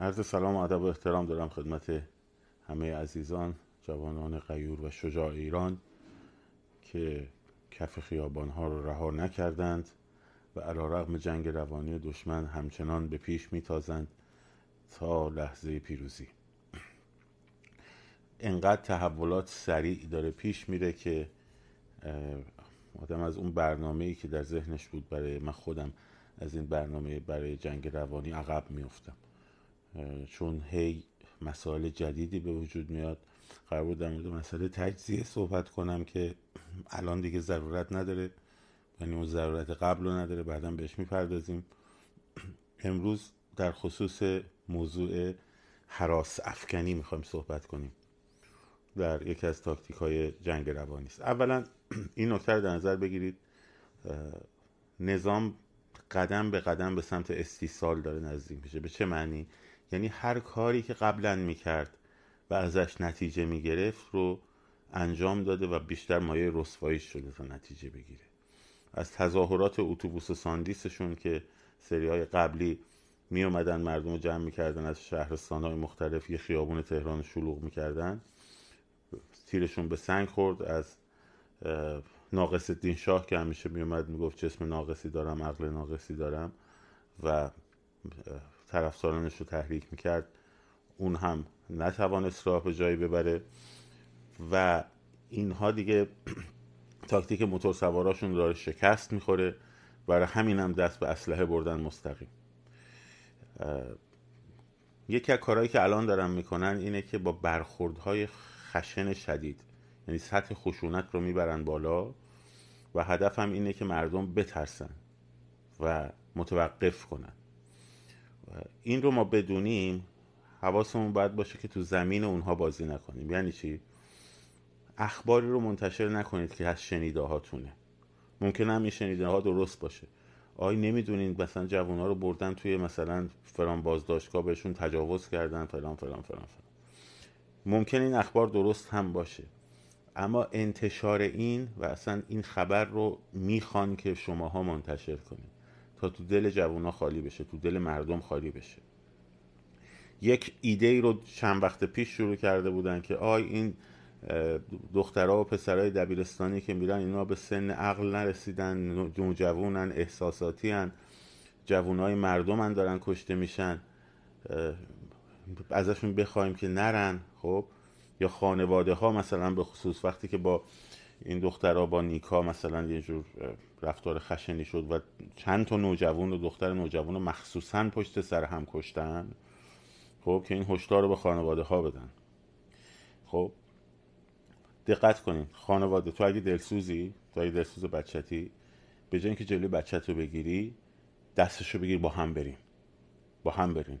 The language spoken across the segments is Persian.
عرض سلام و ادب و احترام دارم خدمت همه عزیزان جوانان غیور و شجاع ایران که کف خیابان ها رو رها نکردند و علا رغم جنگ روانی دشمن همچنان به پیش میتازند تا لحظه پیروزی. انقدر تحولات سریع داره پیش میره که آدم از اون برنامه ای که در ذهنش بود برای من خودم از این برنامه برای جنگ روانی عقب میفتم چون هی مسائل جدیدی به وجود میاد قرار بود در مورد مسئله تجزیه صحبت کنم که الان دیگه ضرورت نداره. یعنی اون ضرورت قبل رو نداره بعدا بهش می‌پردازیم. امروز در خصوص موضوع حراس افکنی می‌خوایم صحبت کنیم. در یکی از تاکتیک های جنگ روانی است. اولا این نکته رو در نظر بگیرید. نظام قدم به قدم به سمت استیصال داره نزدیک میشه. به چه معنی؟ یعنی هر کاری که قبلا می‌کرد و ازش نتیجه می‌گرفت رو انجام داده و بیشتر مایه رسواییش شده تا نتیجه بگیره. از تظاهرات اتوبوس ساندیسشون که سری های قبلی می اومدن مردم رو جمع می‌کردن از شهرستان های مختلف یه خیابون تهران شلوغ می‌کردن. تیرشون به سنگ خورد. از ناقص الدین شاه که همیشه میومد می‌گفت جسم ناقصی دارم عقل ناقصی دارم و طرفدارانش رو تحریک می‌کرد اون هم نتوانست راه به جایی ببره و اینها دیگه تاکتیک موتور سواراشون داره شکست می‌خوره برای همین هم دست به اسلحه بردن مستقیم. یکی از کارهایی که الان دارن می‌کنن اینه که با برخوردهای خشن شدید یعنی سطح خشونت رو می‌برن بالا و هدف هم اینه که مردم بترسن و متوقف کنن. این رو ما بدونیم حواسمون باید باشه که تو زمین اونها بازی نکنیم. یعنی چی؟ اخباری رو منتشر نکنید که از شنیده هاتونه. ممکن هم این شنیده ها درست باشه. آی نمی‌دونین مثلا جوان ها رو بردن توی مثلا فران بازداشتگاه بهشون تجاوز کردن فلان فلان فلان فلان. ممکن این اخبار درست هم باشه. اما انتشار این و اصلا این خبر رو می‌خوان که شماها منتشر کنید. تو دل جوونا خالی بشه تو دل مردم خالی بشه. یک ایده ای رو چند وقت پیش شروع کرده بودن که آی این دخترها و پسرهای دبیرستانی که میرن اینا به سن عقل نرسیدن نوجوانن احساساتی هن جوانای مردم هن دارن کشته میشن. ازشون بخوایم که نرن خب؟ یا خانواده ها مثلا به خصوص وقتی که با این دخترها با نیکا مثلا یه جور رفتار خشنی شد و چند تا نوجوان و دختر نوجوان مخصوصا پشت سر هم کشتن. خب که این هشدار رو به خانواده ها بدن. خب دقت کنین خانواده تو اگه دلسوزی تو اگه دلسوز بچتی به جای اینکه جلوی بچت رو بگیری دستش رو بگیر با هم بریم. با هم بریم.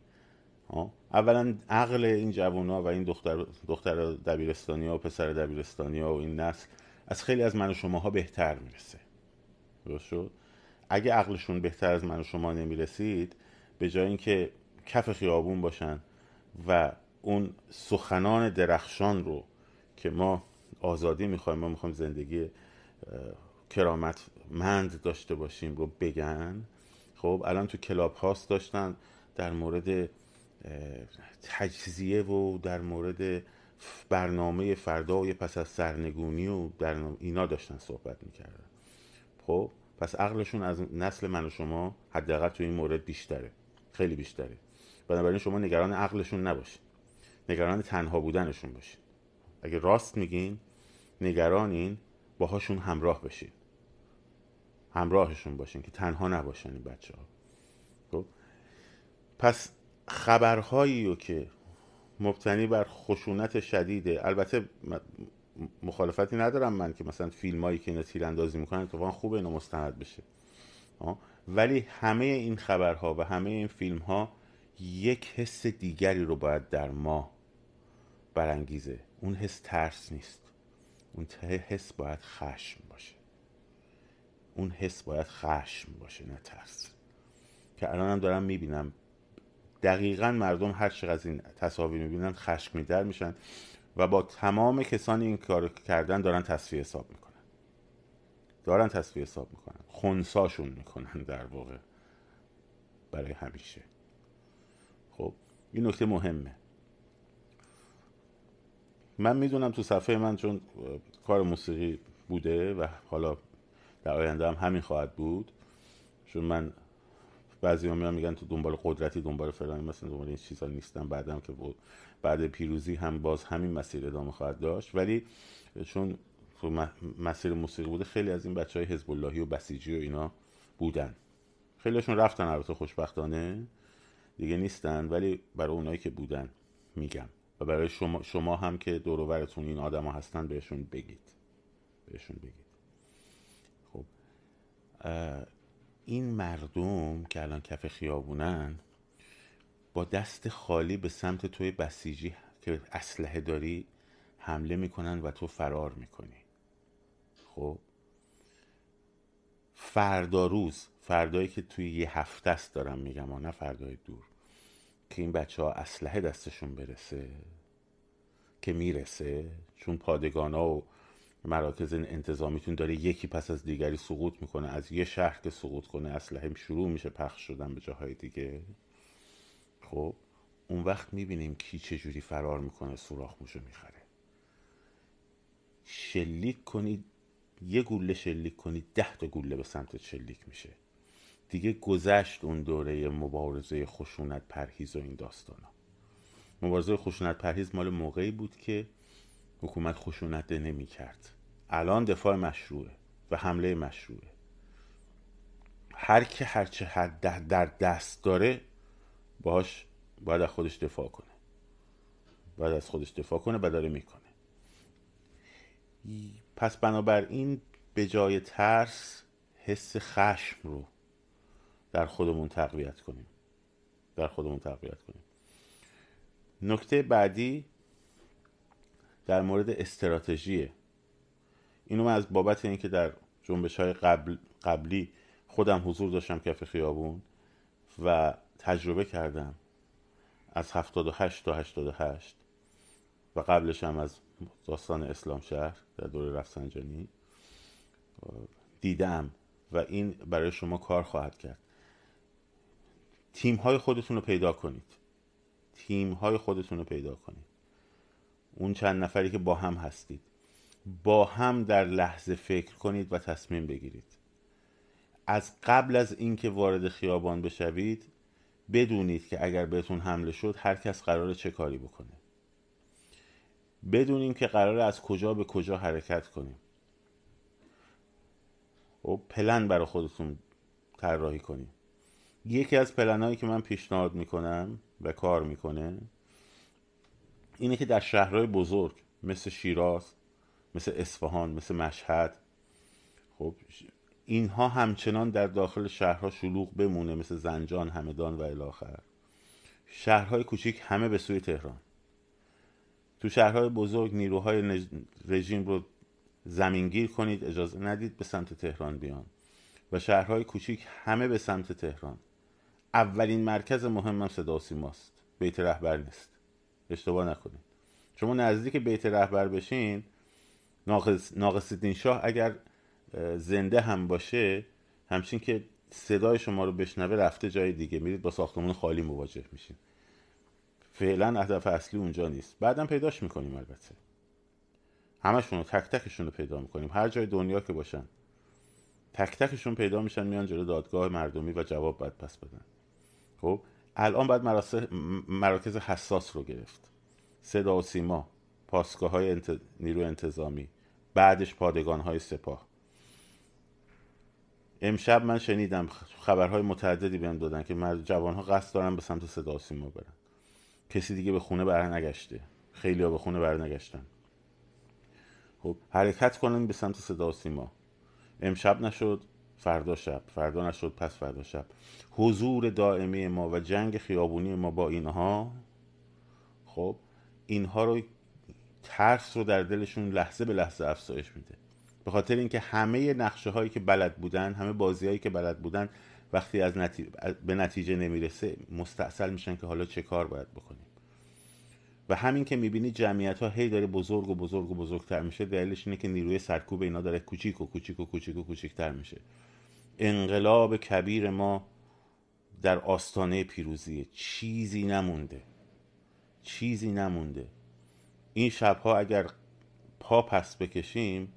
اولا عقل این جوان ها و این دختر, دختر دبیرستانی ها و پسر دبیرستانی ها و این نسل از خیلی از من و شماها بهتر می‌رسه. درست شد؟ اگه عقلشون بهتر از من و شما نمی‌رسید به جای اینکه کف خیابون باشن و اون سخنان درخشان رو که ما آزادی می‌خوایم ما می‌خوایم زندگی کرامت مند داشته باشیم رو بگن خب الان تو کلاب هاست داشتن در مورد تجزیه و در مورد برنامه فردای پس از سرنگونی و در اینا داشتن صحبت می‌کردن. خب پس عقلشون از نسل من و شما حداقل تو این مورد بیشتره خیلی بیشتره. بنابراین شما نگران عقلشون نباشین. نگران تنها بودنشون باشین. اگه راست میگین نگرانین باهاشون همراه بشین. همراهشون باشین که تنها نباشن این بچه ها خب پس خبرهایی رو که مبتنی بر خشونت شدیده. البته مخالفتی ندارم من که مثلا فیلم هایی که اینا تیراندازی می‌کنن اتفاقا خوبه اینو مستند بشه. ولی همه این خبرها و همه این فیلم ها یک حس دیگری رو باید در ما برانگیزه. اون حس ترس نیست. اون حس باید خشم باشه. اون حس باید خشم باشه نه ترس. که الان هم دارم می‌بینم دقیقا مردم هر چقدر از این تصاویر می‌بینن خشمی در میشن و با تمام کسانی این کار کردن دارن تصفیه حساب می‌کنن. دارن تصفیه حساب می‌کنن. خونساشون می‌کنن در واقع. برای همیشه. خب این نکته مهمه. من می‌دونم تو صفحه من چون کار موسیقی بوده و حالا در آینده هم همین خواهد بود. چون من بعضی هم میگن تو دنبال قدرتی دنبال فلانی مثلا دنبال این چیزا نیستم بعدم که بعد پیروزی هم باز همین مسیر ادامه خواهد داشت. ولی چون تو مسیر موسیقی بوده خیلی از این بچه های حزب اللهی و بسیجی و اینا بودن. خیلیشون رفتن البته خوشبختانه دیگه نیستن ولی برای اونایی که بودن میگم. و برای شما, شما هم که دوروورتون این آدما هستن بهشون بگید. بهشون بگید. خب این مردم که الان کف خیابونن با دست خالی به سمت توی بسیجی که اسلحه داری حمله می‌کنن و تو فرار می‌کنی. خب؟ فردا روز فردایی که توی یه هفته است دارم میگم نه فردای دور که این بچه ها اسلحه دستشون برسه که می‌رسه چون پادگان ها و مراکز انتظامیتون داره یکی پس از دیگری سقوط می‌کنه از یه شهر که سقوط کنه اسلحه شروع میشه پخش شدن به جاهای دیگه. خب اون وقت می‌بینیم کی چجوری فرار می‌کنه سوراخ موشو می‌خره. شلیک کنید یه گوله شلیک کنید ده تا گوله به سمت شلیک میشه. دیگه گذشت اون دوره مبارزه خشونت پرهیز و این داستانا. مبارزه خشونت پرهیز مال موقعی بود که حکومت خشونت نمی کرد الان دفاع مشروعه و حمله مشروعه. هر که هرچه هر در دست داره باش باید از خودش دفاع کنه. باید از خودش دفاع کنه و داره می‌کنه. پس بنابراین به جای ترس حس خشم رو در خودمون تقویت کنیم. در خودمون تقویت کنیم. نکته بعدی در مورد استراتژیه اینو من از بابت اینکه در جنبش های قبل قبلی خودم حضور داشتم کف خیابون و تجربه کردم از 78 تا 88 و قبلش هم از داستان اسلام شهر در دوره رفسنجانی دیدم و این برای شما کار خواهد کرد. تیم های خودتون رو پیدا کنید. تیم های خودتون رو پیدا کنید. اون چند نفری که با هم هستید. با هم در لحظه فکر کنید و تصمیم بگیرید. از قبل از اینکه وارد خیابان بشوید بدونید که اگر بهتون حمله شد هر کس قرار چه کاری بکنه. بدونیم که قرار از کجا به کجا حرکت کنیم. و خب، پلن برای خودتون طراحی کنیم. یکی از پلنهایی که من پیشنهاد می‌کنم و کار می‌کنه اینه که در شهرهای بزرگ مثل شیراز مثل اصفهان مثل مشهد خب اینها همچنان در داخل شهرها شلوغ بمونه مثل زنجان همدان و الاخر. شهرهای کوچیک همه به سوی تهران. تو شهرهای بزرگ نیروهای رژیم رو زمینگیر کنید اجازه ندید به سمت تهران بیان. و شهرهای کوچیک همه به سمت تهران. اولین مرکز مهمم صدا سیماست. بیت رهبر نیست. اشتباه نکنید. شما نزدیک بیت رهبر بشین ناقص, ناقص شاه اگر زنده هم باشه همچین که صدای شما رو بشنوه رفته جای دیگه میرید با ساختمون خالی مواجه میشین. فعلا هدف اصلی اونجا نیست. بعدم پیداش می‌کنیم البته. همشون رو تک تکشون رو پیدا می‌کنیم. هر جای دنیا که باشن. تک تکشون پیدا میشن میان جلو دادگاه مردمی و جواب باید پس بدن. خب؟ الان باید مراکز حساس رو گرفت. صدا و سیما پاسگاه های انت... نیرو انتظامی بعدش پادگان های سپاه. امشب من شنیدم خبرهای متعددی بهم دادن که جوان ها قصد دارن به سمت صدا و سیما برن. کسی دیگه به خونه بر نگشته خیلی ها به خونه بر نگشتن خب حرکت کنن به سمت صدا و سیما. امشب نشد. فردا شب. فردا نشد پس فردا شب. حضور دائمی ما و جنگ خیابونی ما با اینها خب اینها رو ترس رو در دلشون لحظه به لحظه افزایش میده. به خاطر اینکه همه نقشه هایی که بلد بودن همه بازی هایی که بلد بودن وقتی از به نتیجه نمی‌رسه مستاصل میشن که حالا چه کار باید بکنیم. و همین که می‌بینی جمعیت ها هی داره بزرگ و بزرگ و بزرگتر میشه دلیلش اینه که نیروی سرکوب اینا داره کوچیک و کوچیک و کوچیک و کوچیکتر میشه. انقلاب کبیر ما در آستانه پیروزی. چیزی نمونده. چیزی نمونده. این شبها اگر پا پس بکشیم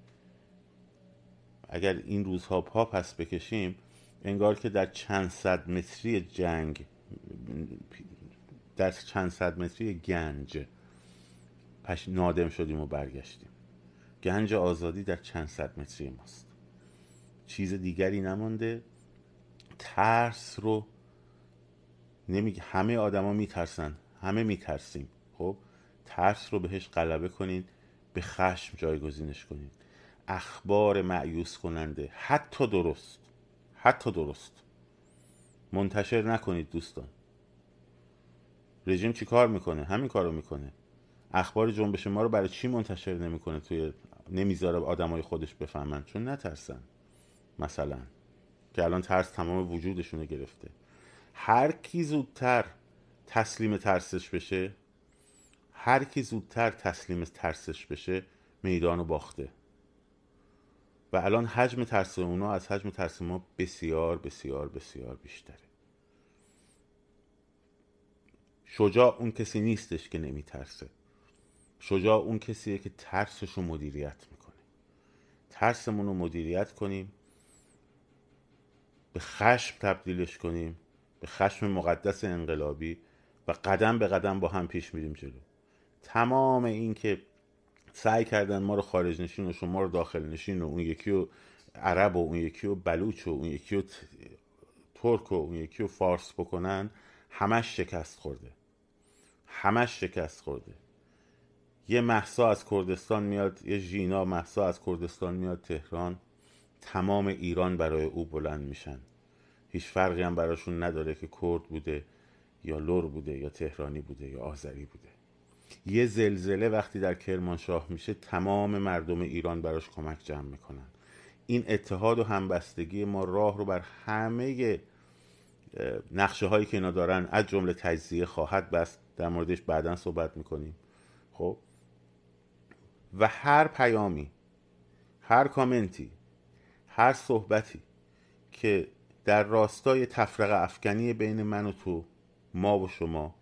اگر این روزها پا پس بکشیم انگار که در چند صد متری جنگ در چند صد متری گنج پش نادم شدیم و برگشتیم. گنج آزادی در چند صد متری ماست. چیز دیگری نمانده. ترس رو نمیگه همه آدما میترسن. همه میترسیم. خب؟ ترس رو بهش غلبه کنید به خشم جایگزینش کنید اخبار معیوس کننده. حتی درست. حتی درست. منتشر نکنید دوستان. رژیم چی کار می‌کنه؟ همین کارو می‌کنه. اخبار جنبش ما رو برای چی منتشر نمی‌کنه توی نمی‌ذاره آدمای خودش بفهمن؟ چون نترسن. مثلا که الان ترس تمام وجودشون رو گرفته. هر کی زودتر تسلیم ترسش بشه هر کی زودتر تسلیم ترسش بشه میدان باخته. و الان حجم ترس اونا از حجم ترس ما بسیار بسیار بسیار بیشتره. شجاع اون کسی نیستش که نمیترسه. شجاع اون کسیه که ترسش رو مدیریت می‌کنه. ترسمون رو مدیریت کنیم. به خشم تبدیلش کنیم به خشم مقدس انقلابی و قدم به قدم با هم پیش میریم جلو. تمام این که سعی کردن ما رو خارج نشین و شما رو داخل نشین و اون یکی رو عرب و اون یکی رو بلوچ و اون یکی رو ترک و اون یکی رو فارس بکنن همش شکست خورده. همش شکست خورده. یه محسا از کردستان میاد یه ژینا محسا از کردستان میاد تهران. تمام ایران برای او بلند میشن. هیچ فرقی هم براشون نداره که کرد بوده یا لور بوده یا تهرانی بوده یا آذری بوده. یه زلزله وقتی در کرمانشاه میشه تمام مردم ایران براش کمک جمع می‌کنن. این اتحاد و همبستگی ما راه رو بر همه نقشه هایی که اینا دارن از جمله تجزیه خواهد بست. در موردش بعدا صحبت می‌کنیم. خب؟ و هر پیامی هر کامنتی هر صحبتی که در راستای تفرق افکنی بین من و تو ما و شما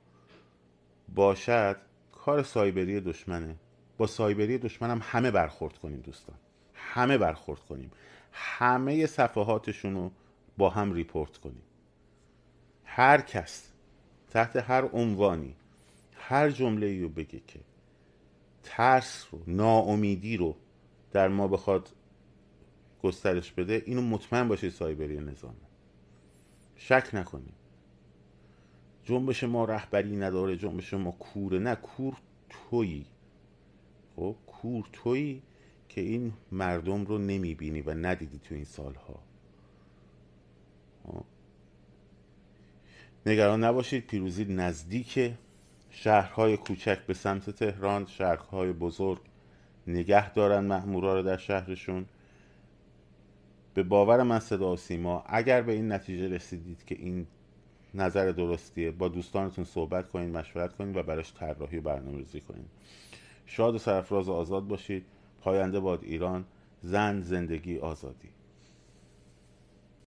باشد کار سایبری دشمنه. با سایبری دشمنم همه برخورد کنیم دوستان. همه برخورد کنیم. همه صفحاتشون رو با هم ریپورت کنیم. هر کس تحت هر عنوانی هر جمله رو بگه که ترس رو ناامیدی رو در ما بخواد گسترش بده اینو مطمئن باشه سایبری نظامه شک نکنید. جنبش ما رهبری نداره جنبش ما کوره. نه کور تویی. خب کور تویی که این مردم رو نمی‌بینی و ندیدی تو این سالها. خب؟ نگران نباشید پیروزی نزدیک شهرهای کوچک به سمت تهران شهرهای بزرگ نگه دارن مأمورا رو در شهرشون. به باور من صدا و سیما اگر به این نتیجه رسیدید که این نظر درستیه با دوستانتون صحبت کنید مشورت کنید و براش طراحی و برنامه ریزی کنید شاد و سرفراز و آزاد باشید. پاینده باد ایران زن زندگی آزادی.